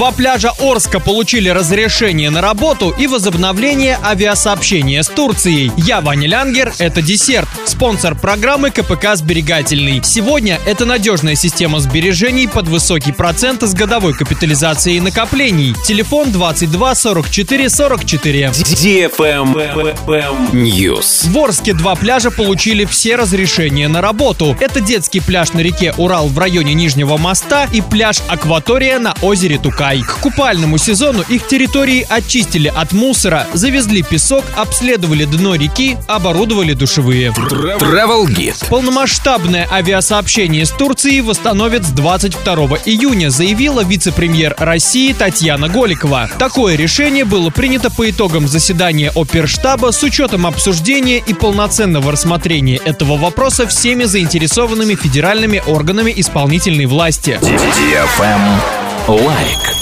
Два пляжа Орска получили разрешение на работу и возобновление авиасообщения с Турцией. Я Ваня Лянгер, это десерт. Спонсор программы КПК «Сберегательный». Сегодня это надежная система сбережений под высокий процент с годовой капитализацией накоплений. Телефон 22 44 44. News. В Орске два пляжа получили все разрешения на работу. Это детский пляж на реке Урал в районе Нижнего моста и пляж Акватория на озере Тукай. К купальному сезону их территории очистили от мусора, завезли песок, обследовали дно реки, оборудовали душевые. Travel Guide. Полномасштабное авиасообщение с Турцией восстановят с 22 июня, заявила вице-премьер России Татьяна Голикова. Такое решение было принято по итогам заседания оперштаба с учетом обсуждения и полноценного рассмотрения этого вопроса всеми заинтересованными федеральными органами исполнительной власти. Лайк.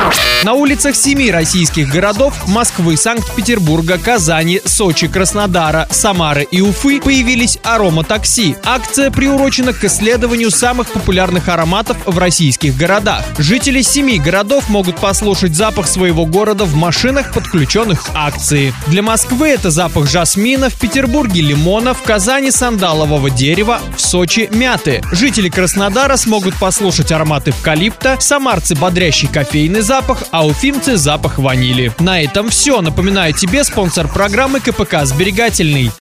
now. На улицах семи российских городов Москвы, Санкт-Петербурга, Казани, Сочи, Краснодара, Самары и Уфы появились ароматакси. Акция приурочена к исследованию самых популярных ароматов в российских городах. Жители семи городов могут послушать запах своего города в машинах, подключенных к акции. Для Москвы это запах жасмина, в Петербурге лимона, в Казани сандалового дерева, в Сочи мяты. Жители Краснодара смогут послушать аромат эвкалипта, самарцы бодрящий кофейный запах, а уфимцы запах ванили. На этом все. Напоминаю тебе спонсор программы КПК «Сберегательный».